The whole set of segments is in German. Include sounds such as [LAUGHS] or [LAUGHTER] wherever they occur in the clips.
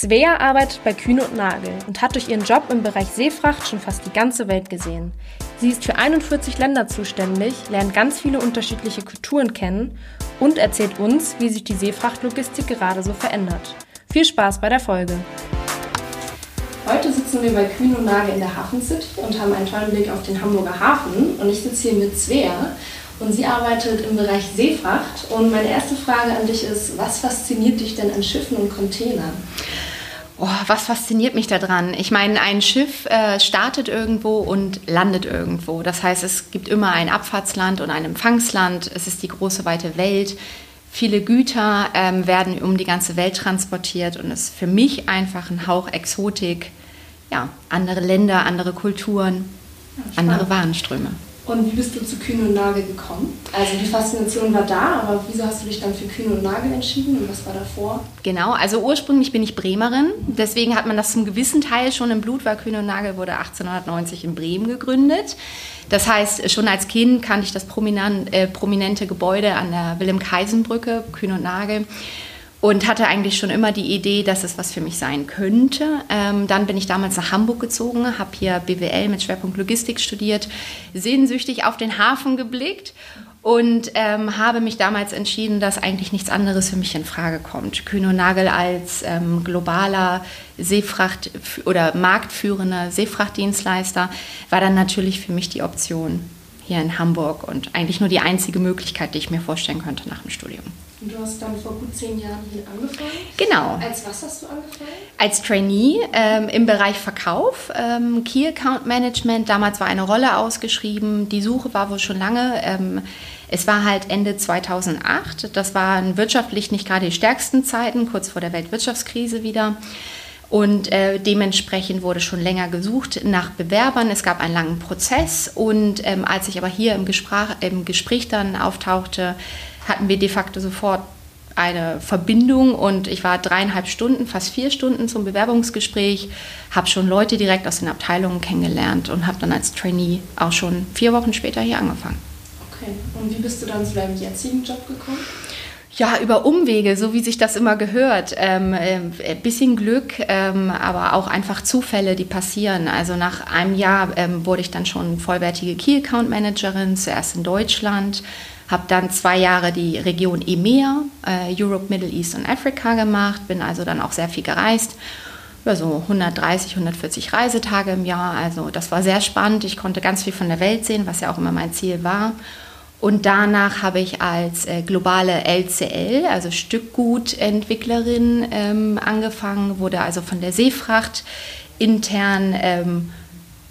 Svea arbeitet bei Kühne und Nagel und hat durch ihren Job im Bereich Seefracht schon fast die ganze Welt gesehen. Sie ist für 41 Länder zuständig, lernt ganz viele unterschiedliche Kulturen kennen und erzählt uns, wie sich die Seefrachtlogistik gerade so verändert. Viel Spaß bei der Folge! Heute sitzen wir bei Kühn und Nagel in der Hafen City und haben einen tollen Blick auf den Hamburger Hafen. Und ich sitze hier mit Svea und sie arbeitet im Bereich Seefracht. Und meine erste Frage an dich ist, was fasziniert dich denn an Schiffen und Containern? Oh, was fasziniert mich daran? Ich meine, ein Schiff äh, startet irgendwo und landet irgendwo. Das heißt, es gibt immer ein Abfahrtsland und ein Empfangsland. Es ist die große weite Welt. Viele Güter ähm, werden um die ganze Welt transportiert und es ist für mich einfach ein Hauch Exotik. Ja, andere Länder, andere Kulturen, ja, andere Warenströme. Und wie bist du zu Kühn und Nagel gekommen? Also die Faszination war da, aber wieso hast du dich dann für Kühn und Nagel entschieden und was war davor? Genau, also ursprünglich bin ich Bremerin, deswegen hat man das zum gewissen Teil schon im Blut, weil Kühn und Nagel wurde 1890 in Bremen gegründet. Das heißt, schon als Kind kannte ich das äh, prominente Gebäude an der Wilhelm-Kaisen-Brücke, Kühn und Nagel und hatte eigentlich schon immer die Idee, dass es was für mich sein könnte. Ähm, dann bin ich damals nach Hamburg gezogen, habe hier BWL mit Schwerpunkt Logistik studiert, sehnsüchtig auf den Hafen geblickt und ähm, habe mich damals entschieden, dass eigentlich nichts anderes für mich in Frage kommt. Kühn und Nagel als ähm, globaler Seefracht- oder marktführender Seefrachtdienstleister war dann natürlich für mich die Option hier in Hamburg und eigentlich nur die einzige Möglichkeit, die ich mir vorstellen könnte nach dem Studium. Und du hast dann vor gut zehn Jahren hier angefangen? Genau. Als was hast du angefangen? Als Trainee ähm, im Bereich Verkauf, ähm, Key Account Management. Damals war eine Rolle ausgeschrieben. Die Suche war wohl schon lange. Ähm, es war halt Ende 2008. Das waren wirtschaftlich nicht gerade die stärksten Zeiten, kurz vor der Weltwirtschaftskrise wieder. Und äh, dementsprechend wurde schon länger gesucht nach Bewerbern. Es gab einen langen Prozess. Und ähm, als ich aber hier im, Gespräch, im Gespräch dann auftauchte, hatten wir de facto sofort eine Verbindung und ich war dreieinhalb Stunden, fast vier Stunden zum Bewerbungsgespräch, habe schon Leute direkt aus den Abteilungen kennengelernt und habe dann als Trainee auch schon vier Wochen später hier angefangen. Okay, und wie bist du dann zu deinem jetzigen Job gekommen? Ja, über Umwege, so wie sich das immer gehört. Ähm, ein äh, bisschen Glück, ähm, aber auch einfach Zufälle, die passieren. Also nach einem Jahr ähm, wurde ich dann schon vollwertige Key Account Managerin, zuerst in Deutschland, habe dann zwei Jahre die Region EMEA, äh, Europe, Middle East und Africa gemacht, bin also dann auch sehr viel gereist. Über so 130, 140 Reisetage im Jahr. Also das war sehr spannend. Ich konnte ganz viel von der Welt sehen, was ja auch immer mein Ziel war. Und danach habe ich als äh, globale LCL, also Stückgutentwicklerin, ähm, angefangen, wurde also von der Seefracht intern ähm,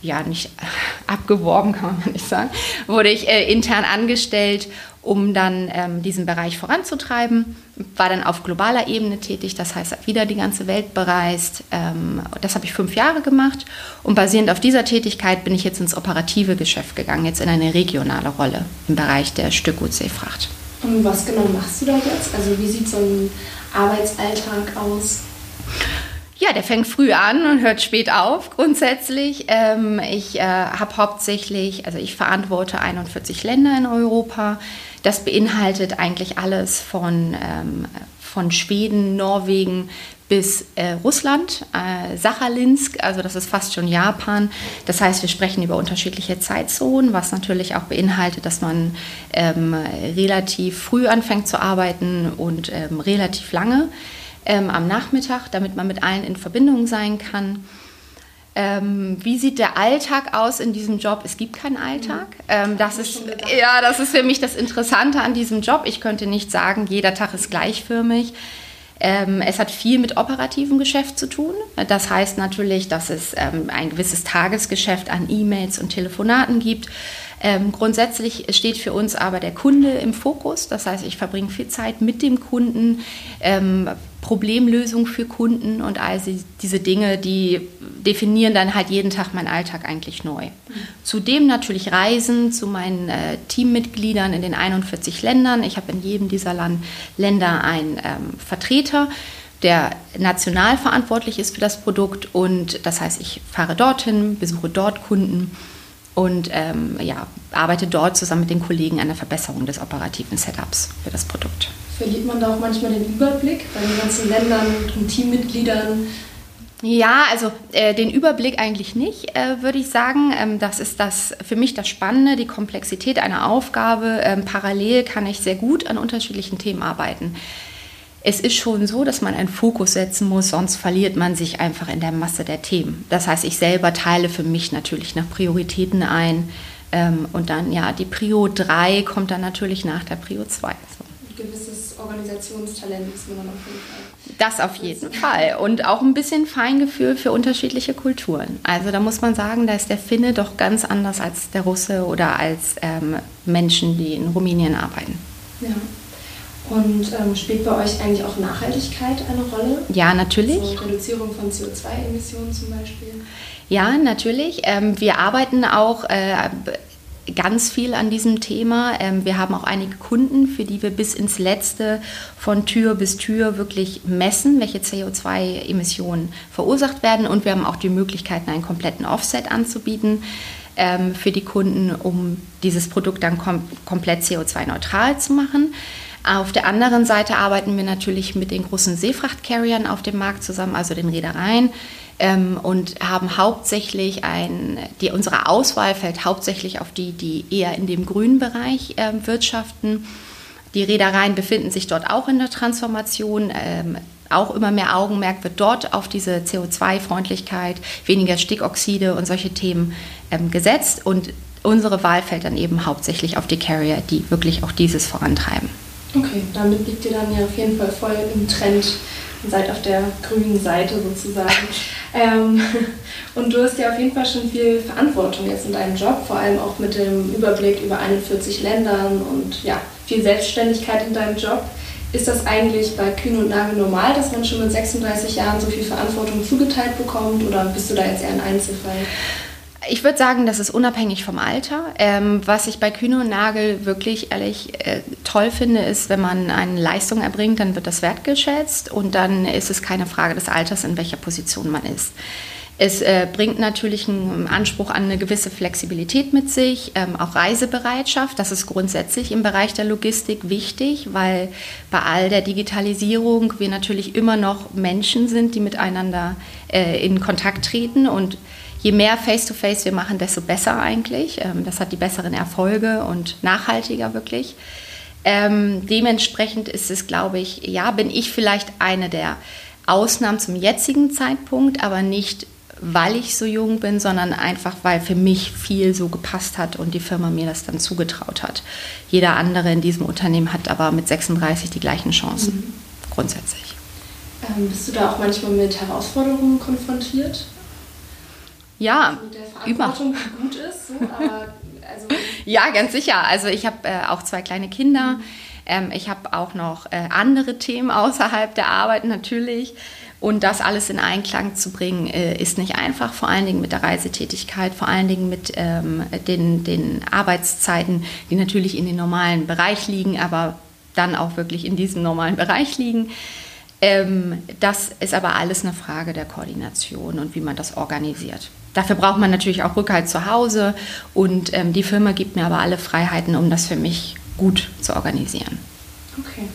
ja nicht [LAUGHS] abgeworben, kann man nicht sagen, wurde ich äh, intern angestellt, um dann ähm, diesen Bereich voranzutreiben. War dann auf globaler Ebene tätig, das heißt wieder die ganze Welt bereist. Ähm, das habe ich fünf Jahre gemacht und basierend auf dieser Tätigkeit bin ich jetzt ins operative Geschäft gegangen, jetzt in eine regionale Rolle im Bereich der Stückgutseefracht. Und was genau machst du da jetzt? Also wie sieht so ein Arbeitsalltag aus? Ja, der fängt früh an und hört spät auf grundsätzlich. Ähm, ich äh, habe hauptsächlich, also ich verantworte 41 Länder in Europa. Das beinhaltet eigentlich alles von, ähm, von Schweden, Norwegen bis äh, Russland, äh, Sachalinsk, also das ist fast schon Japan. Das heißt, wir sprechen über unterschiedliche Zeitzonen, was natürlich auch beinhaltet, dass man ähm, relativ früh anfängt zu arbeiten und ähm, relativ lange ähm, am Nachmittag, damit man mit allen in Verbindung sein kann. Ähm, wie sieht der Alltag aus in diesem Job? Es gibt keinen Alltag. Ähm, das, ist, ja, das ist für mich das Interessante an diesem Job. Ich könnte nicht sagen, jeder Tag ist gleichförmig. Ähm, es hat viel mit operativem Geschäft zu tun. Das heißt natürlich, dass es ähm, ein gewisses Tagesgeschäft an E-Mails und Telefonaten gibt. Ähm, grundsätzlich steht für uns aber der Kunde im Fokus. Das heißt, ich verbringe viel Zeit mit dem Kunden, ähm, Problemlösung für Kunden und all diese Dinge, die definieren dann halt jeden Tag meinen Alltag eigentlich neu. Mhm. Zudem natürlich Reisen zu meinen äh, Teammitgliedern in den 41 Ländern. Ich habe in jedem dieser Land Länder einen ähm, Vertreter der national verantwortlich ist für das Produkt und das heißt, ich fahre dorthin, besuche dort Kunden und ähm, ja, arbeite dort zusammen mit den Kollegen an der Verbesserung des operativen Setups für das Produkt. Verliert man da auch manchmal den Überblick bei den ganzen Ländern und Teammitgliedern? Ja, also äh, den Überblick eigentlich nicht, äh, würde ich sagen. Ähm, das ist das für mich das Spannende, die Komplexität einer Aufgabe. Ähm, parallel kann ich sehr gut an unterschiedlichen Themen arbeiten. Es ist schon so, dass man einen Fokus setzen muss, sonst verliert man sich einfach in der Masse der Themen. Das heißt, ich selber teile für mich natürlich nach Prioritäten ein. Ähm, und dann, ja, die Prio 3 kommt dann natürlich nach der Prio 2. So. Ein gewisses Organisationstalent ist man dann auf jeden Fall. Das auf jeden Fall. Und auch ein bisschen Feingefühl für unterschiedliche Kulturen. Also da muss man sagen, da ist der Finne doch ganz anders als der Russe oder als ähm, Menschen, die in Rumänien arbeiten. Ja. Und ähm, spielt bei euch eigentlich auch Nachhaltigkeit eine Rolle? Ja, natürlich. Also Reduzierung von CO2-Emissionen zum Beispiel? Ja, natürlich. Ähm, wir arbeiten auch äh, ganz viel an diesem Thema. Ähm, wir haben auch einige Kunden, für die wir bis ins Letzte von Tür bis Tür wirklich messen, welche CO2-Emissionen verursacht werden. Und wir haben auch die Möglichkeit, einen kompletten Offset anzubieten ähm, für die Kunden, um dieses Produkt dann kom komplett CO2-neutral zu machen. Auf der anderen Seite arbeiten wir natürlich mit den großen Seefrachtcarriern auf dem Markt zusammen, also den Reedereien, ähm, und haben hauptsächlich ein, die, unsere Auswahl fällt hauptsächlich auf die, die eher in dem grünen Bereich äh, wirtschaften. Die Reedereien befinden sich dort auch in der Transformation. Ähm, auch immer mehr Augenmerk wird dort auf diese CO2-Freundlichkeit, weniger Stickoxide und solche Themen ähm, gesetzt. Und unsere Wahl fällt dann eben hauptsächlich auf die Carrier, die wirklich auch dieses vorantreiben. Okay, damit liegt ihr dann ja auf jeden Fall voll im Trend und seid auf der grünen Seite sozusagen. [LAUGHS] Ähm, [LAUGHS] und du hast ja auf jeden Fall schon viel Verantwortung jetzt in deinem Job, vor allem auch mit dem Überblick über 41 Ländern und ja, viel Selbstständigkeit in deinem Job. Ist das eigentlich bei Kühn und Nagel normal, dass man schon mit 36 Jahren so viel Verantwortung zugeteilt bekommt oder bist du da jetzt eher ein Einzelfall? Ich würde sagen, das ist unabhängig vom Alter. Ähm, was ich bei Kühne und Nagel wirklich ehrlich äh, toll finde, ist, wenn man eine Leistung erbringt, dann wird das wertgeschätzt und dann ist es keine Frage des Alters, in welcher Position man ist. Es äh, bringt natürlich einen Anspruch an eine gewisse Flexibilität mit sich, ähm, auch Reisebereitschaft. Das ist grundsätzlich im Bereich der Logistik wichtig, weil bei all der Digitalisierung wir natürlich immer noch Menschen sind, die miteinander äh, in Kontakt treten und je mehr Face-to-Face -face wir machen, desto besser eigentlich. Ähm, das hat die besseren Erfolge und nachhaltiger wirklich. Ähm, dementsprechend ist es, glaube ich, ja, bin ich vielleicht eine der Ausnahmen zum jetzigen Zeitpunkt, aber nicht, weil ich so jung bin, sondern einfach, weil für mich viel so gepasst hat und die Firma mir das dann zugetraut hat. Jeder andere in diesem Unternehmen hat aber mit 36 die gleichen Chancen, mhm. grundsätzlich. Ähm, bist du da auch manchmal mit Herausforderungen konfrontiert? Ja, mit der Verantwortung, die gut ist. So, aber, also [LAUGHS] ja, ganz sicher. Also ich habe äh, auch zwei kleine Kinder. Mhm. Ähm, ich habe auch noch äh, andere Themen außerhalb der Arbeit natürlich. Und das alles in Einklang zu bringen, äh, ist nicht einfach, vor allen Dingen mit der Reisetätigkeit, vor allen Dingen mit ähm, den, den Arbeitszeiten, die natürlich in den normalen Bereich liegen, aber dann auch wirklich in diesem normalen Bereich liegen. Ähm, das ist aber alles eine Frage der Koordination und wie man das organisiert. Dafür braucht man natürlich auch Rückhalt zu Hause und ähm, die Firma gibt mir aber alle Freiheiten, um das für mich gut zu organisieren. Okay.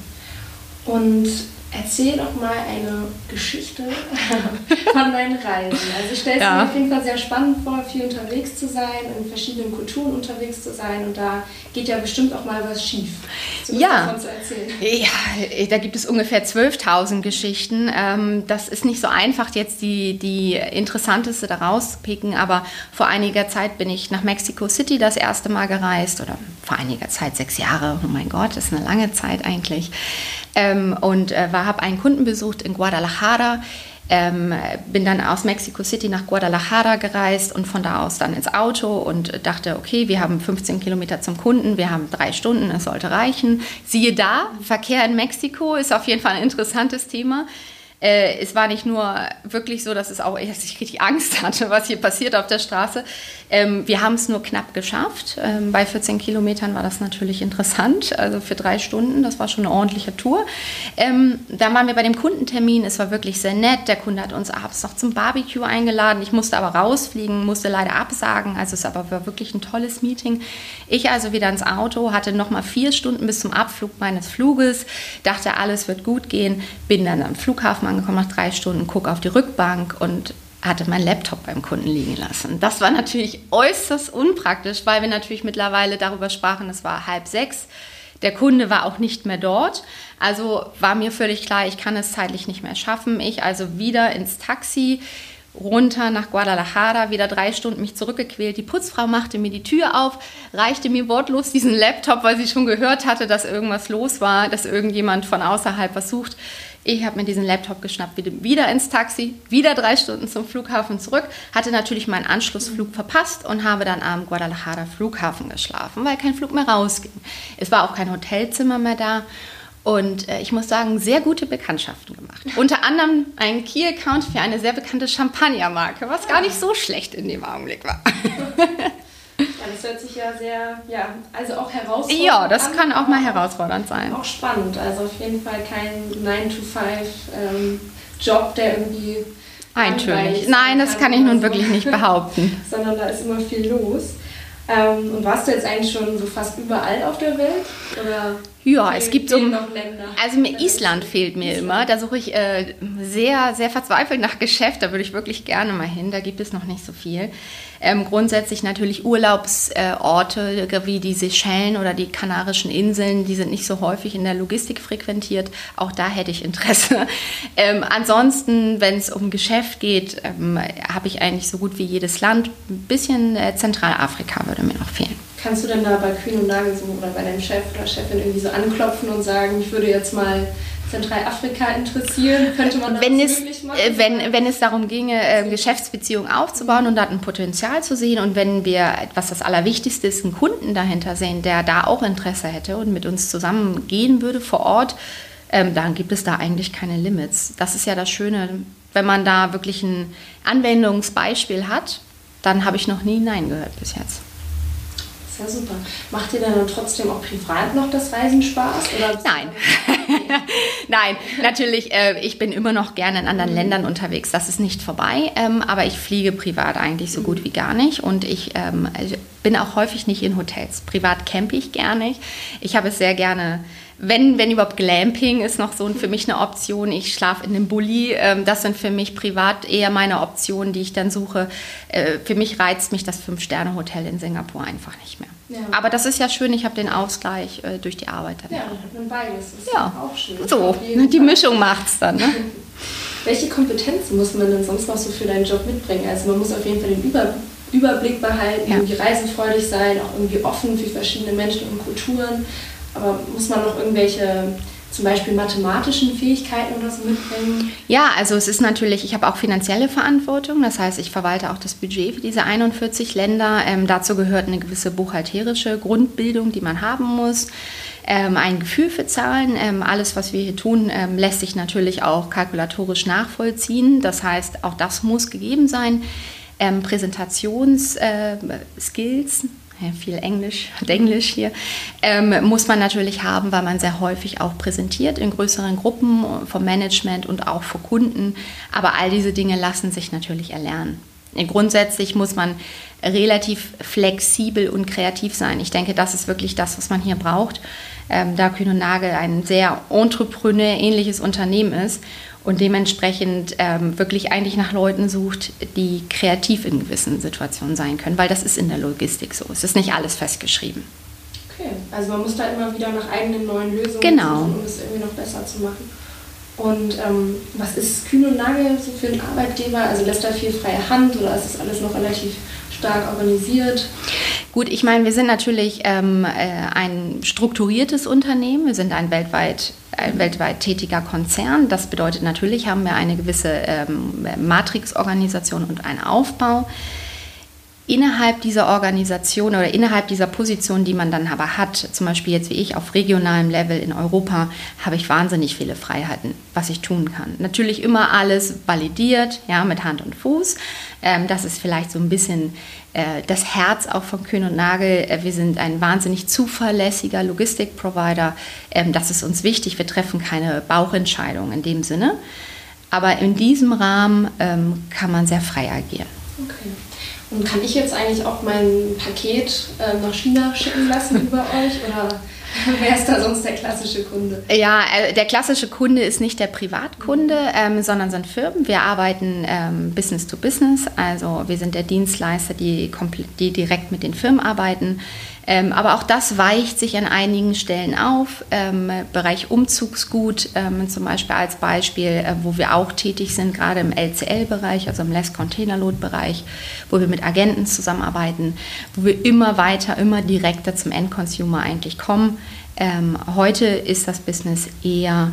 Und Erzähl doch mal eine Geschichte [LAUGHS] von deinen Reisen. Also ich stelle es ja. mir auf jeden Fall sehr spannend vor, viel unterwegs zu sein, in verschiedenen Kulturen unterwegs zu sein und da geht ja bestimmt auch mal was schief. So ja. ja, da gibt es ungefähr 12.000 Geschichten. Ähm, das ist nicht so einfach, jetzt die, die interessanteste daraus zu picken, aber vor einiger Zeit bin ich nach Mexico City das erste Mal gereist oder vor einiger Zeit, sechs Jahre, oh mein Gott, das ist eine lange Zeit eigentlich. Ähm, und äh, habe einen Kunden besucht in Guadalajara. Ähm, bin dann aus Mexico City nach Guadalajara gereist und von da aus dann ins Auto und dachte, okay, wir haben 15 Kilometer zum Kunden, wir haben drei Stunden, es sollte reichen. Siehe da, Verkehr in Mexiko ist auf jeden Fall ein interessantes Thema. Äh, es war nicht nur wirklich so, dass es auch, dass ich richtig Angst [LAUGHS] hatte, was hier passiert auf der Straße. Ähm, wir haben es nur knapp geschafft. Ähm, bei 14 Kilometern war das natürlich interessant. Also für drei Stunden, das war schon eine ordentliche Tour. Ähm, dann waren wir bei dem Kundentermin. Es war wirklich sehr nett. Der Kunde hat uns abends noch zum Barbecue eingeladen. Ich musste aber rausfliegen, musste leider absagen. Also es aber war wirklich ein tolles Meeting. Ich also wieder ins Auto, hatte noch mal vier Stunden bis zum Abflug meines Fluges, dachte, alles wird gut gehen, bin dann am Flughafen angekommen nach drei Stunden, gucke auf die Rückbank und hatte meinen Laptop beim Kunden liegen lassen. Das war natürlich äußerst unpraktisch, weil wir natürlich mittlerweile darüber sprachen, es war halb sechs. Der Kunde war auch nicht mehr dort. Also war mir völlig klar, ich kann es zeitlich nicht mehr schaffen. Ich also wieder ins Taxi, runter nach Guadalajara, wieder drei Stunden mich zurückgequält. Die Putzfrau machte mir die Tür auf, reichte mir wortlos diesen Laptop, weil sie schon gehört hatte, dass irgendwas los war, dass irgendjemand von außerhalb was sucht. Ich habe mir diesen Laptop geschnappt, wieder ins Taxi, wieder drei Stunden zum Flughafen zurück, hatte natürlich meinen Anschlussflug verpasst und habe dann am Guadalajara Flughafen geschlafen, weil kein Flug mehr rausging. Es war auch kein Hotelzimmer mehr da. Und äh, ich muss sagen, sehr gute Bekanntschaften gemacht. [LAUGHS] Unter anderem ein Key-Account für eine sehr bekannte Champagnermarke, was gar nicht so schlecht in dem Augenblick war. [LAUGHS] Hört sich ja sehr, ja, also auch herausfordernd Ja, das an, kann auch mal herausfordernd sein. Auch spannend. Also auf jeden Fall kein 9-to-5-Job, ähm, der irgendwie. Eintönig. Nein, das kann ich nun wirklich nicht behaupten. [LAUGHS] Sondern da ist immer viel los. Ähm, und warst du jetzt eigentlich schon so fast überall auf der Welt? Oder ja, es gibt so. Also mir Island fehlt mir immer. Da suche ich äh, sehr, sehr verzweifelt nach Geschäft. Da würde ich wirklich gerne mal hin. Da gibt es noch nicht so viel. Ähm, grundsätzlich natürlich Urlaubsorte äh, wie die Seychellen oder die Kanarischen Inseln, die sind nicht so häufig in der Logistik frequentiert. Auch da hätte ich Interesse. [LAUGHS] Ähm, ansonsten, wenn es um Geschäft geht, ähm, habe ich eigentlich so gut wie jedes Land. Ein bisschen äh, Zentralafrika würde mir noch fehlen. Kannst du denn da bei Kühn und Nagel so oder bei deinem Chef oder Chefin irgendwie so anklopfen und sagen, ich würde jetzt mal Zentralafrika interessieren? Könnte man das wenn es, machen? Äh, wenn, wenn es darum ginge, äh, Geschäftsbeziehungen aufzubauen und da ein Potenzial zu sehen und wenn wir, was das Allerwichtigste ist, einen Kunden dahinter sehen, der da auch Interesse hätte und mit uns zusammen gehen würde vor Ort, ähm, dann gibt es da eigentlich keine Limits. Das ist ja das Schöne, wenn man da wirklich ein Anwendungsbeispiel hat, dann habe ich noch nie Nein gehört bis jetzt. Sehr super. Macht dir dann trotzdem auch privat noch das Reisen Spaß? Nein. [LAUGHS] Nein, natürlich, äh, ich bin immer noch gerne in anderen mhm. Ländern unterwegs. Das ist nicht vorbei, ähm, aber ich fliege privat eigentlich so gut wie gar nicht und ich ähm, also bin auch häufig nicht in Hotels. Privat campe ich gerne. Ich habe es sehr gerne wenn, wenn überhaupt Glamping ist noch so für mich eine Option. Ich schlafe in einem Bulli. Ähm, das sind für mich privat eher meine Optionen, die ich dann suche. Äh, für mich reizt mich das Fünf-Sterne-Hotel in Singapur einfach nicht mehr. Ja. Aber das ist ja schön, ich habe den Ausgleich äh, durch die Arbeit. Dann ja, dann beides. Ist ja auch schön. So, die Mischung macht es dann. Ne? [LAUGHS] Welche Kompetenzen muss man denn sonst noch so für deinen Job mitbringen? Also man muss auf jeden Fall den Über Überblick behalten, ja. irgendwie reisefreudig sein, auch irgendwie offen für verschiedene Menschen und Kulturen. Aber muss man noch irgendwelche zum Beispiel mathematischen Fähigkeiten oder so mitbringen? Ja, also es ist natürlich, ich habe auch finanzielle Verantwortung, das heißt, ich verwalte auch das Budget für diese 41 Länder. Ähm, dazu gehört eine gewisse buchhalterische Grundbildung, die man haben muss. Ähm, ein Gefühl für Zahlen. Ähm, alles, was wir hier tun, ähm, lässt sich natürlich auch kalkulatorisch nachvollziehen. Das heißt, auch das muss gegeben sein. Ähm, Präsentationsskills, äh, viel Englisch und Englisch hier, ähm, muss man natürlich haben, weil man sehr häufig auch präsentiert in größeren Gruppen vom Management und auch vor Kunden. Aber all diese Dinge lassen sich natürlich erlernen. Grundsätzlich muss man relativ flexibel und kreativ sein. Ich denke, das ist wirklich das, was man hier braucht, ähm, da Kühn und Nagel ein sehr entrepreneur-ähnliches Unternehmen ist und dementsprechend ähm, wirklich eigentlich nach Leuten sucht, die kreativ in gewissen Situationen sein können, weil das ist in der Logistik so. Es ist nicht alles festgeschrieben. Okay, also man muss da immer wieder nach eigenen neuen Lösungen genau. suchen, um es irgendwie noch besser zu machen. Und ähm, was ist Kühn und Nagel so für ein Arbeitgeber? Also lässt da viel freie Hand oder ist das alles noch relativ stark organisiert? Gut, ich meine, wir sind natürlich ähm, äh, ein strukturiertes Unternehmen. Wir sind ein weltweit, ein weltweit tätiger Konzern. Das bedeutet natürlich, haben wir eine gewisse ähm, Matrixorganisation und einen Aufbau. Innerhalb dieser Organisation oder innerhalb dieser Position, die man dann aber hat, zum Beispiel jetzt wie ich auf regionalem Level in Europa, habe ich wahnsinnig viele Freiheiten, was ich tun kann. Natürlich immer alles validiert, ja, mit Hand und Fuß. Ähm, das ist vielleicht so ein bisschen äh, das Herz auch von Kühn und Nagel. Äh, wir sind ein wahnsinnig zuverlässiger Logistikprovider. Ähm, das ist uns wichtig. Wir treffen keine Bauchentscheidungen in dem Sinne. Aber in diesem Rahmen ähm, kann man sehr frei agieren. Okay. Und kann ich jetzt eigentlich auch mein Paket äh, nach China schicken lassen über [LAUGHS] euch oder [LAUGHS] wer ist da sonst der klassische Kunde? Ja, äh, der klassische Kunde ist nicht der Privatkunde, ähm, sondern sind Firmen. Wir arbeiten ähm, Business to Business, also wir sind der Dienstleister, die, die direkt mit den Firmen arbeiten. Ähm, aber auch das weicht sich an einigen Stellen auf. Ähm, Bereich Umzugsgut ähm, zum Beispiel als Beispiel, äh, wo wir auch tätig sind, gerade im LCL-Bereich, also im Less Container Load-Bereich, wo wir mit Agenten zusammenarbeiten, wo wir immer weiter, immer direkter zum Endconsumer eigentlich kommen. Ähm, heute ist das Business eher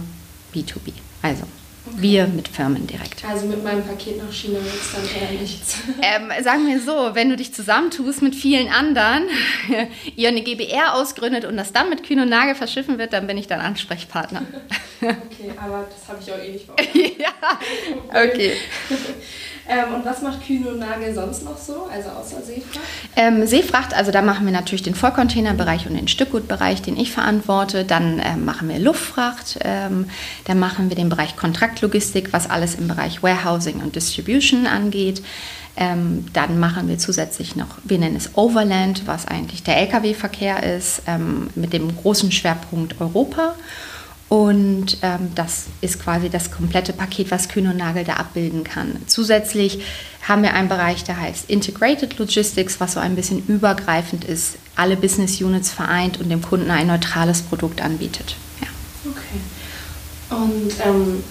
B2B. Also. Wir mit Firmen direkt. Also mit meinem Paket nach China wird es dann eher nichts. [LAUGHS] Ähm, sagen wir so, wenn du dich zusammentust mit vielen anderen, [LAUGHS] ihr eine GBR ausgründet und das dann mit Kühn und Nagel verschiffen wird, dann bin ich dein Ansprechpartner. [LAUGHS] okay, aber das habe ich auch eh nicht vor. ja, okay. Ähm, und was macht Kühne und Nagel sonst noch so, also außer Seefracht? Ähm, Seefracht, also da machen wir natürlich den Vollcontainerbereich und den Stückgutbereich, den ich verantworte. Dann ähm, machen wir Luftfracht, ähm, dann machen wir den Bereich Kontraktlogistik, was alles im Bereich Warehousing und Distribution angeht. Ähm, dann machen wir zusätzlich noch, wir nennen es Overland, was eigentlich der Lkw-Verkehr ist, ähm, mit dem großen Schwerpunkt Europa. Und ähm, das ist quasi das komplette Paket, was Kühn und Nagel da abbilden kann. Zusätzlich haben wir einen Bereich, der heißt Integrated Logistics, was so ein bisschen übergreifend ist, alle Business Units vereint und dem Kunden ein neutrales Produkt anbietet. Ja. Okay. Und ähm,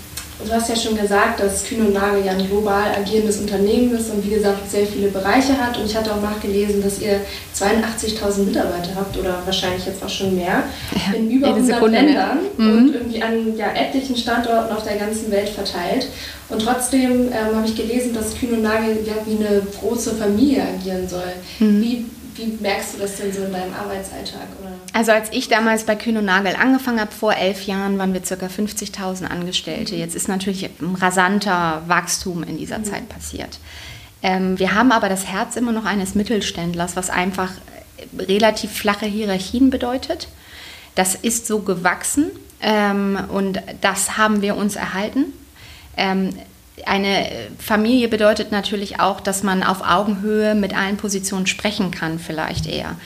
Du hast ja schon gesagt, dass Kühn und Nagel ja ein global agierendes Unternehmen ist und wie gesagt sehr viele Bereiche hat. Und ich hatte auch nachgelesen, dass ihr 82.000 Mitarbeiter habt oder wahrscheinlich jetzt auch schon mehr ja, in über 100 Sekunde Ländern mhm. und irgendwie an ja, etlichen Standorten auf der ganzen Welt verteilt. Und trotzdem ähm, habe ich gelesen, dass Kühn und Nagel ja wie eine große Familie agieren soll. Mhm. Wie wie merkst du das denn so in deinem Arbeitsalltag? Oder? Also als ich damals bei Kühn und Nagel angefangen habe, vor elf Jahren, waren wir ca. 50.000 Angestellte. Mhm. Jetzt ist natürlich ein rasanter Wachstum in dieser mhm. Zeit passiert. Ähm, wir haben aber das Herz immer noch eines Mittelständlers, was einfach relativ flache Hierarchien bedeutet. Das ist so gewachsen ähm, und das haben wir uns erhalten. Ähm, eine Familie bedeutet natürlich auch, dass man auf Augenhöhe mit allen Positionen sprechen kann, vielleicht eher.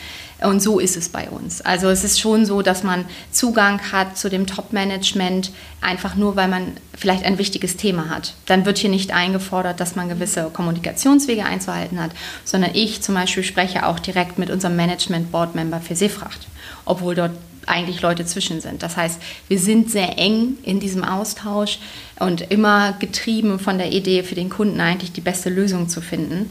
Und so ist es bei uns. Also es ist schon so, dass man Zugang hat zu dem Top-Management, einfach nur, weil man vielleicht ein wichtiges Thema hat. Dann wird hier nicht eingefordert, dass man gewisse Kommunikationswege einzuhalten hat, sondern ich zum Beispiel spreche auch direkt mit unserem Management-Board-Member für Seefracht, obwohl dort eigentlich Leute zwischen sind. Das heißt, wir sind sehr eng in diesem Austausch und immer getrieben von der Idee, für den Kunden eigentlich die beste Lösung zu finden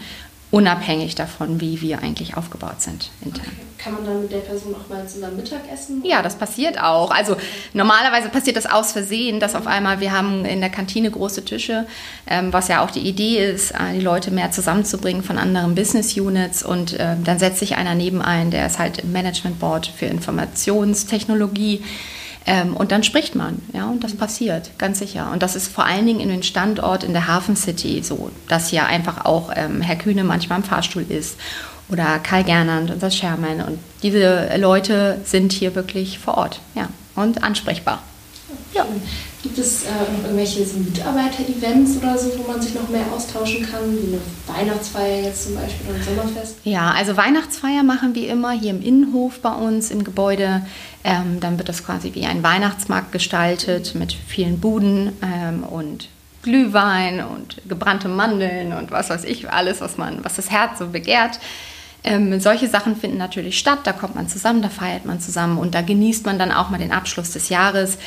unabhängig davon, wie wir eigentlich aufgebaut sind intern. Okay. Kann man dann mit der Person auch mal zusammen Mittagessen? Ja, das passiert auch. Also normalerweise passiert das aus Versehen, dass auf einmal wir haben in der Kantine große Tische, ähm, was ja auch die Idee ist, äh, die Leute mehr zusammenzubringen von anderen Business Units und äh, dann setzt sich einer neben ein, der ist halt im Management Board für Informationstechnologie ähm, und dann spricht man, ja, und das passiert, ganz sicher. Und das ist vor allen Dingen in den Standort in der Hafen City so, dass ja einfach auch ähm, Herr Kühne manchmal im Fahrstuhl ist oder Karl Gernand, unser Chairman. Und diese Leute sind hier wirklich vor Ort, ja, und ansprechbar. Ja. Gibt es äh, irgendwelche Mitarbeiter-Events oder so, wo man sich noch mehr austauschen kann, wie eine Weihnachtsfeier jetzt zum Beispiel oder ein Sommerfest? Ja, also Weihnachtsfeier machen wir immer hier im Innenhof bei uns im Gebäude. Ähm, dann wird das quasi wie ein Weihnachtsmarkt gestaltet mit vielen Buden ähm, und Glühwein und gebrannte Mandeln und was weiß ich, alles, was man, was das Herz so begehrt. Ähm, solche Sachen finden natürlich statt, da kommt man zusammen, da feiert man zusammen und da genießt man dann auch mal den Abschluss des Jahres.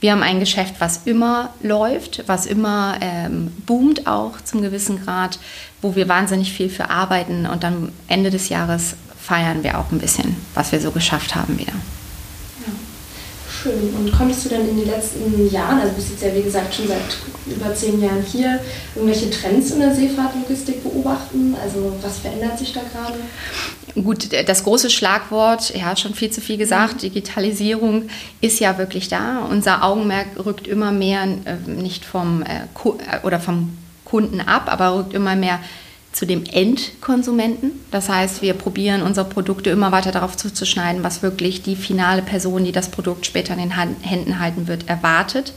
Wir haben ein Geschäft, was immer läuft, was immer ähm, boomt auch zum gewissen Grad, wo wir wahnsinnig viel für arbeiten und dann Ende des Jahres feiern wir auch ein bisschen, was wir so geschafft haben wieder. Schön. Und konntest du dann in den letzten Jahren, also bist jetzt ja wie gesagt schon seit über zehn Jahren hier, irgendwelche Trends in der Seefahrtlogistik beobachten? Also was verändert sich da gerade? Gut, das große Schlagwort, ja, schon viel zu viel gesagt, mhm. Digitalisierung ist ja wirklich da. Unser Augenmerk rückt immer mehr äh, nicht vom, äh, äh, oder vom Kunden ab, aber rückt immer mehr zu dem Endkonsumenten. Das heißt, wir probieren unsere Produkte immer weiter darauf zuzuschneiden, was wirklich die finale Person, die das Produkt später in den Händen halten wird, erwartet.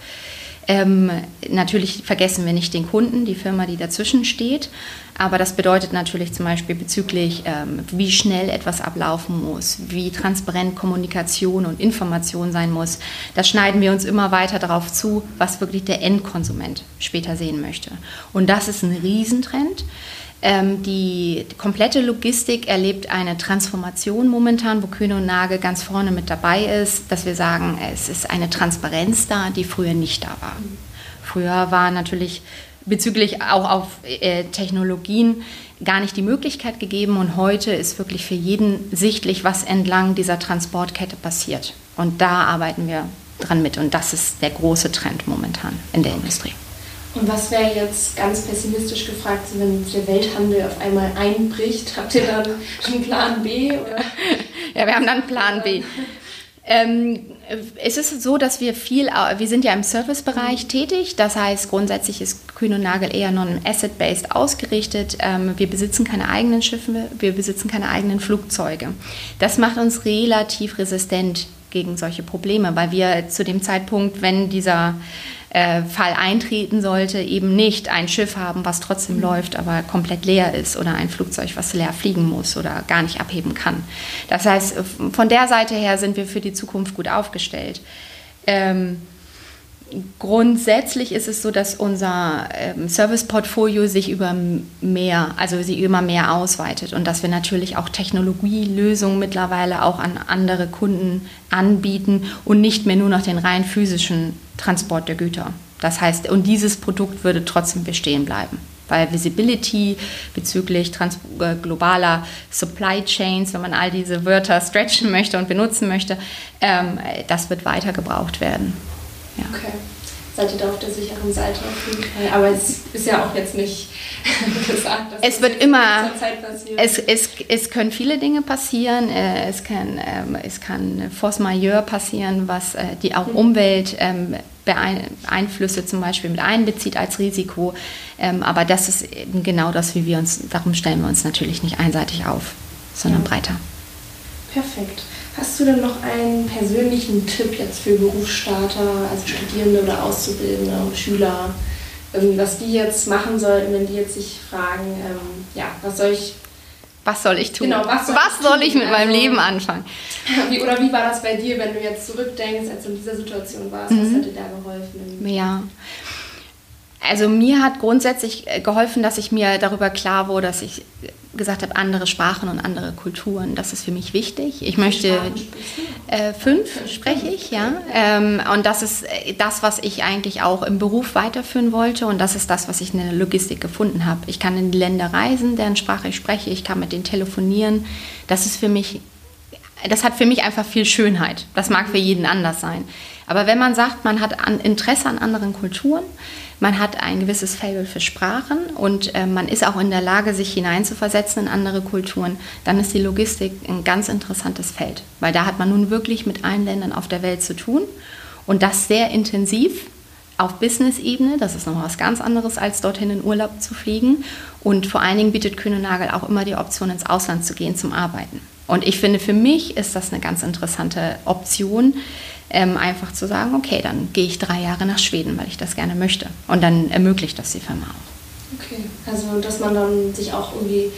Ähm, natürlich vergessen wir nicht den Kunden, die Firma, die dazwischen steht. Aber das bedeutet natürlich zum Beispiel bezüglich, ähm, wie schnell etwas ablaufen muss, wie transparent Kommunikation und Information sein muss. Da schneiden wir uns immer weiter darauf zu, was wirklich der Endkonsument später sehen möchte. Und das ist ein Riesentrend. Ähm, die komplette Logistik erlebt eine Transformation momentan, wo Kühne und Nagel ganz vorne mit dabei ist, dass wir sagen, es ist eine Transparenz da, die früher nicht da war. Früher war natürlich bezüglich auch auf äh, Technologien gar nicht die Möglichkeit gegeben und heute ist wirklich für jeden sichtlich, was entlang dieser Transportkette passiert. Und da arbeiten wir dran mit und das ist der große Trend momentan in der Industrie. Und was wäre jetzt ganz pessimistisch gefragt, wenn der Welthandel auf einmal einbricht? Habt ihr dann [LAUGHS] einen Plan B? Oder? [LAUGHS] Ja, wir haben dann einen Plan B. Ähm, es ist so, dass wir viel, wir sind ja im Servicebereich mhm. tätig, das heißt grundsätzlich ist Kühn und Nagel eher non-asset-based ausgerichtet. Ähm, wir besitzen keine eigenen Schiffe, wir besitzen keine eigenen Flugzeuge. Das macht uns relativ resistent gegen solche Probleme, weil wir zu dem Zeitpunkt, wenn dieser äh, Fall eintreten sollte, eben nicht ein Schiff haben, was trotzdem läuft, aber komplett leer ist oder ein Flugzeug, was leer fliegen muss oder gar nicht abheben kann. Das heißt, von der Seite her sind wir für die Zukunft gut aufgestellt. Ähm, Grundsätzlich ist es so, dass unser ähm, Serviceportfolio sich über mehr, also sie immer mehr ausweitet und dass wir natürlich auch Technologielösungen mittlerweile auch an andere Kunden anbieten und nicht mehr nur noch den rein physischen Transport der Güter. Das heißt, und dieses Produkt würde trotzdem bestehen bleiben. Weil Visibility bezüglich trans äh, globaler Supply Chains, wenn man all diese Wörter stretchen möchte und benutzen möchte, ähm, das wird weiter gebraucht werden. Ja. Okay. Seid ihr da auf der sicheren Seite auf jeden Fall. Aber es ist ja auch jetzt nicht [LAUGHS] gesagt, dass es wird immer, es, es, es können viele Dinge passieren. Äh, es kann, ähm, es kann Force Majeure passieren, was äh, die auch mhm. Umwelt ähm, Einflüsse zum Beispiel mit einbezieht als Risiko. Ähm, aber das ist eben genau das, wie wir uns, darum stellen wir uns natürlich nicht einseitig auf, sondern ja. breiter. Perfekt. Hast du denn noch einen persönlichen Tipp jetzt für Berufsstarter, also Studierende oder Auszubildende und Schüler, ähm, was die jetzt machen sollten, wenn die jetzt sich fragen, ähm, ja, was soll ich was soll ich tun? Genau, was soll, was ich, soll ich, mit also, meinem Leben anfangen? [LAUGHS] Wie, oder wie war das bei dir, wenn du jetzt zurückdenkst, als du in dieser Situation warst? Mhm. Was hat dir da geholfen? Ja. Also mir hat grundsätzlich äh, geholfen, dass ich mir darüber klar wurde, dass ich gesagt habe, andere Sprachen und andere Kulturen, das ist für mich wichtig. Ich möchte äh, fünf spreche ich, ja. Ähm, und das ist äh, das, was ich eigentlich auch im Beruf weiterführen wollte und das ist das, was ich in der Logistik gefunden habe. Ich kann in die Länder reisen, deren Sprache ich spreche, ich kann mit denen telefonieren. Das ist für mich, das hat für mich einfach viel Schönheit. Das mag für jeden anders sein. Aber wenn man sagt, man hat Interesse an anderen Kulturen, man hat ein gewisses Fable für Sprachen und äh, man ist auch in der Lage, sich hineinzuversetzen in andere Kulturen, dann ist die Logistik ein ganz interessantes Feld, weil da hat man nun wirklich mit allen Ländern auf der Welt zu tun und das sehr intensiv auf Business-Ebene, das ist nochmal was ganz anderes, als dorthin in Urlaub zu fliegen. Und vor allen Dingen bietet Kühne auch immer die Option, ins Ausland zu gehen zum Arbeiten. Und ich finde, für mich ist das eine ganz interessante Option, ähm, einfach zu sagen, okay, dann gehe ich drei Jahre nach Schweden, weil ich das gerne möchte. Und dann ermöglicht das die Firma auch. Okay, also dass man dann sich auch irgendwie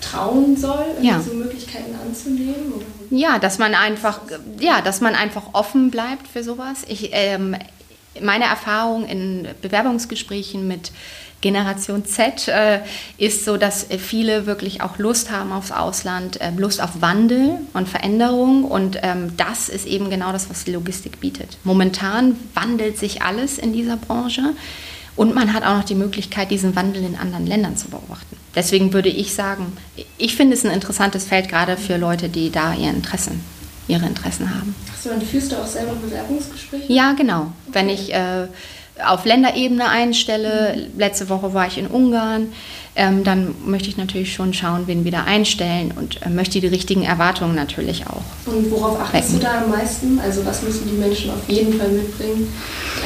trauen soll, ja. so Möglichkeiten anzunehmen? Oder? Ja, dass man einfach, ja, dass man einfach offen bleibt für sowas. Ich, ähm, meine Erfahrung in Bewerbungsgesprächen mit Generation Z äh, ist so, dass viele wirklich auch Lust haben aufs Ausland, äh, Lust auf Wandel und Veränderung. Und ähm, das ist eben genau das, was die Logistik bietet. Momentan wandelt sich alles in dieser Branche. Und man hat auch noch die Möglichkeit, diesen Wandel in anderen Ländern zu beobachten. Deswegen würde ich sagen, ich finde es ein interessantes Feld, gerade für Leute, die da ihr Interessen ihre Interessen haben. Achso, dann führst du auch selber Bewerbungsgespräche? Ja, genau. Okay. Wenn ich äh, auf Länderebene einstelle, mhm. letzte Woche war ich in Ungarn, ähm, dann möchte ich natürlich schon schauen, wen wir da einstellen und äh, möchte die richtigen Erwartungen natürlich auch. Und worauf achtest wecken. du da am meisten? Also was müssen die Menschen auf jeden Fall mitbringen,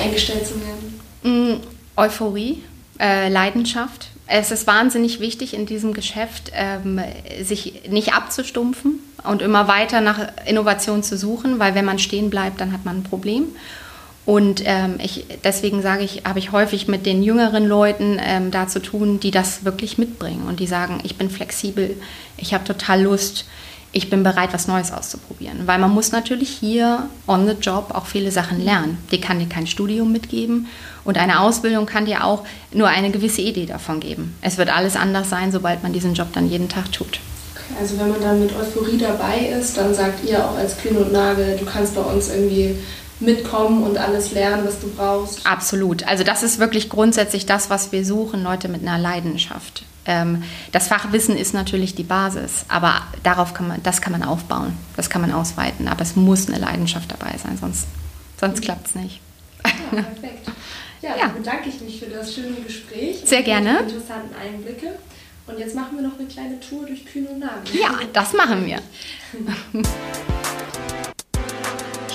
eingestellt zu werden? Mm, Euphorie, äh, Leidenschaft. Es ist wahnsinnig wichtig in diesem Geschäft, ähm, sich nicht abzustumpfen und immer weiter nach Innovation zu suchen, weil wenn man stehen bleibt, dann hat man ein Problem. Und ähm, ich, deswegen sage ich, habe ich häufig mit den jüngeren Leuten ähm, da zu tun, die das wirklich mitbringen und die sagen, ich bin flexibel, ich habe total Lust, ich bin bereit, was Neues auszuprobieren. Weil man muss natürlich hier on the job auch viele Sachen lernen. Die kann dir kein Studium mitgeben und eine Ausbildung kann dir auch nur eine gewisse Idee davon geben. Es wird alles anders sein, sobald man diesen Job dann jeden Tag tut. Also wenn man dann mit Euphorie dabei ist, dann sagt ihr auch als Kühn und Nagel, du kannst bei uns irgendwie mitkommen und alles lernen, was du brauchst. Absolut. Also das ist wirklich grundsätzlich das, was wir suchen, Leute mit einer Leidenschaft. Ähm, das Fachwissen ist natürlich die Basis, aber darauf kann man, das kann man aufbauen, das kann man ausweiten, aber es muss eine Leidenschaft dabei sein, sonst, sonst klappt es nicht. Ja, perfekt. Ja, ja, dann bedanke ich mich für das schöne Gespräch. Sehr gerne. Die interessanten Einblicke. Und jetzt machen wir noch eine kleine Tour durch Kühn und Nagel. Ja, das machen wir. [LAUGHS]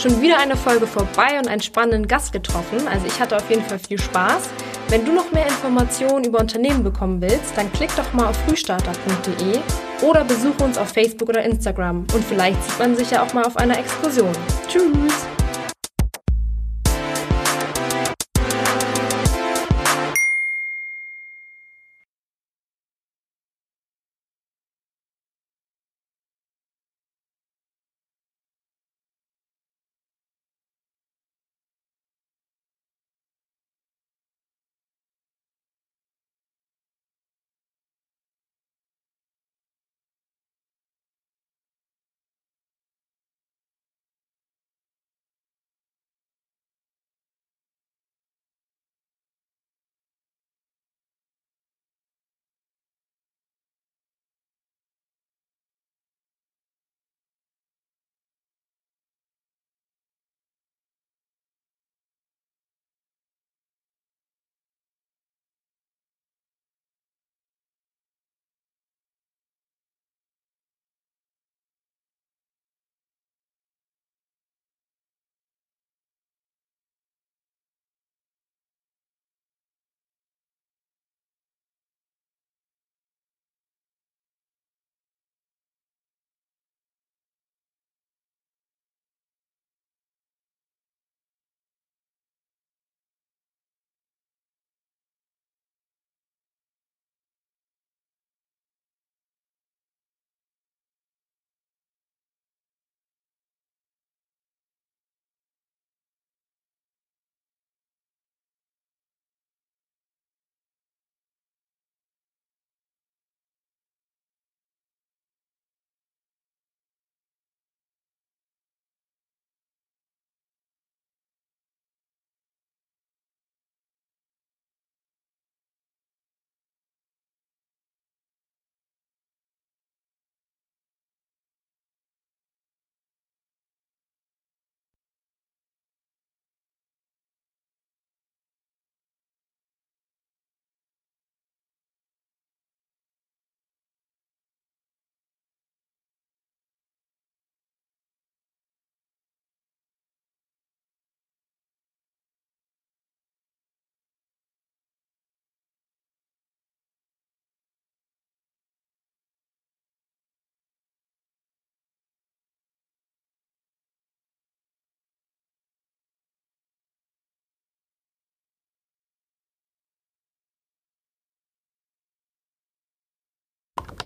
Schon wieder eine Folge vorbei und einen spannenden Gast getroffen. Also ich hatte auf jeden Fall viel Spaß. Wenn du noch mehr Informationen über Unternehmen bekommen willst, dann klick doch mal auf frühstarter.de oder besuche uns auf Facebook oder Instagram. Und vielleicht sieht man sich ja auch mal auf einer Exkursion. Tschüss!